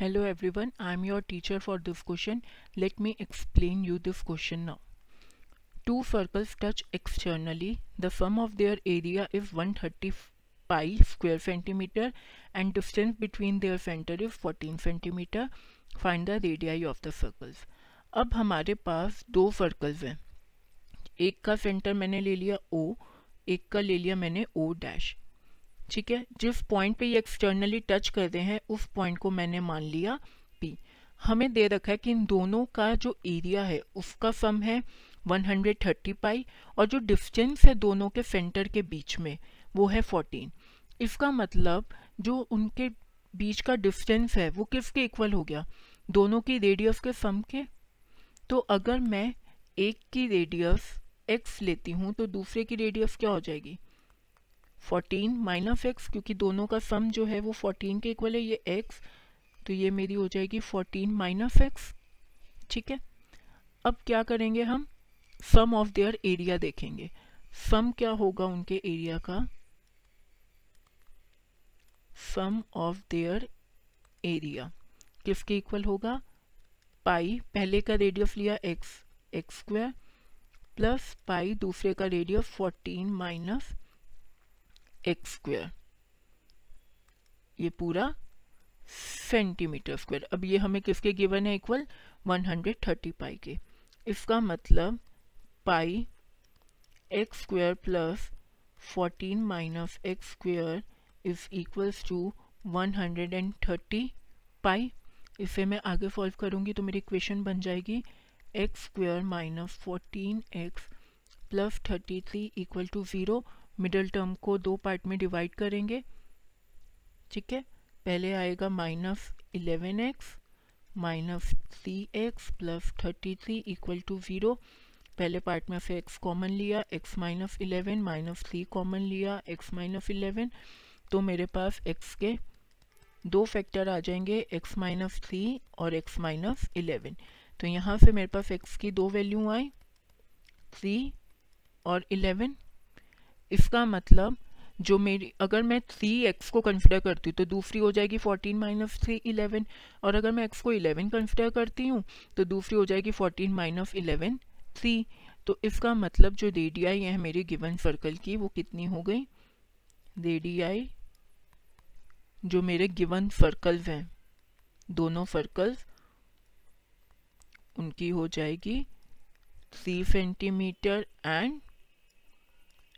Hello everyone I am your teacher for this question let me explain you this question now two circles touch externally the sum of their area is one thirty five square centimetre and distance between their centre is fourteen centimetre find the radii of the circles अब हमारे पास दो circles हैं। एक का centre मैंने ले लिया ओ एक का ले लिया मैंने ओ डैश ठीक है? जिस पॉइंट पे ये एक्सटर्नली टच कर रहे हैं, उस पॉइंट को मैंने मान लिया पी हमें दे रखा है कि इन दोनों का जो एरिया है, उसका सम है 130 पाई और जो डिस्टेंस है दोनों के सेंटर के बीच में, वो है 14 इसका मतलब जो उनके बीच का डिस्टेंस है, वो किसके इक्वल हो गया? दोनों की रेडियस के सम के? तो अगर मैं एक की रेडियस एक्स लेती हूँ तो दूसरे की रेडियस क्या हो जाएगी? फोर्टीन माइनस एक्स क्योंकि दोनों का सम जो है वो फोर्टीन के इक्वल है, ये एक्स तो ये मेरी हो जाएगी फोर्टीन माइनस एक्स ठीक है? अब क्या करेंगे हम? सम ऑफ़ देयर एरिया देखेंगे। सम क्या होगा उनके एरिया का? सम ऑफ़ देयर एरिया किसके इक्वल होगा? पाई पहले का रेडियस लिया x x square plus pi दूसरे का radius fourteen minus x square. ये पूरा सेंटीमीटर स्क्वायर। अब ये हमें किसके गिवन है इक्वल 130 पाई के। इसका मतलब pi x square plus 14 minus x square is equals to 130 pi इसे मैं आगे सॉल्व करूँगी तो मेरी इक्वेशन बन जाएगी x square minus fourteen x plus thirty three equal to zero middle term को दो पार्ट में डिवाइड करेंगे। ठीक है? पहले आएगा minus eleven x minus three x plus thirty three equal to zero पहले पार्ट में से एक्स कॉमन लिया x minus eleven minus three common लिया एक्स माइनस इलेवन तो मेरे पास एक्स के दो फैक्टर आ जाएँगे एक्स माइनस थ्री और एक्स माइनस इलेवन तो यहाँ से मेरे पास एक्स की दो वैल्यू आए थ्री और इलेवन इसका मतलब जो मेरी, अगर मैं थ्री एक्स को कंसिडर करती हूँ तो दूसरी हो जाएगी फोर्टीन माइनस थ्री इलेवन और अगर मैं एक्स को इलेवन कंसिडर करती हूँ तो दूसरी हो जाएगी फोर्टीन माइनस इलेवन थ्री तो इसका मतलब जो रेडियाई है मेरी गिवन सर्कल की, वो कितनी हो गई? रेडियाई जो मेरे गिवन सर्कल्स हैं, दोनों सर्कल्स उनकी हो जाएगी three centimetre and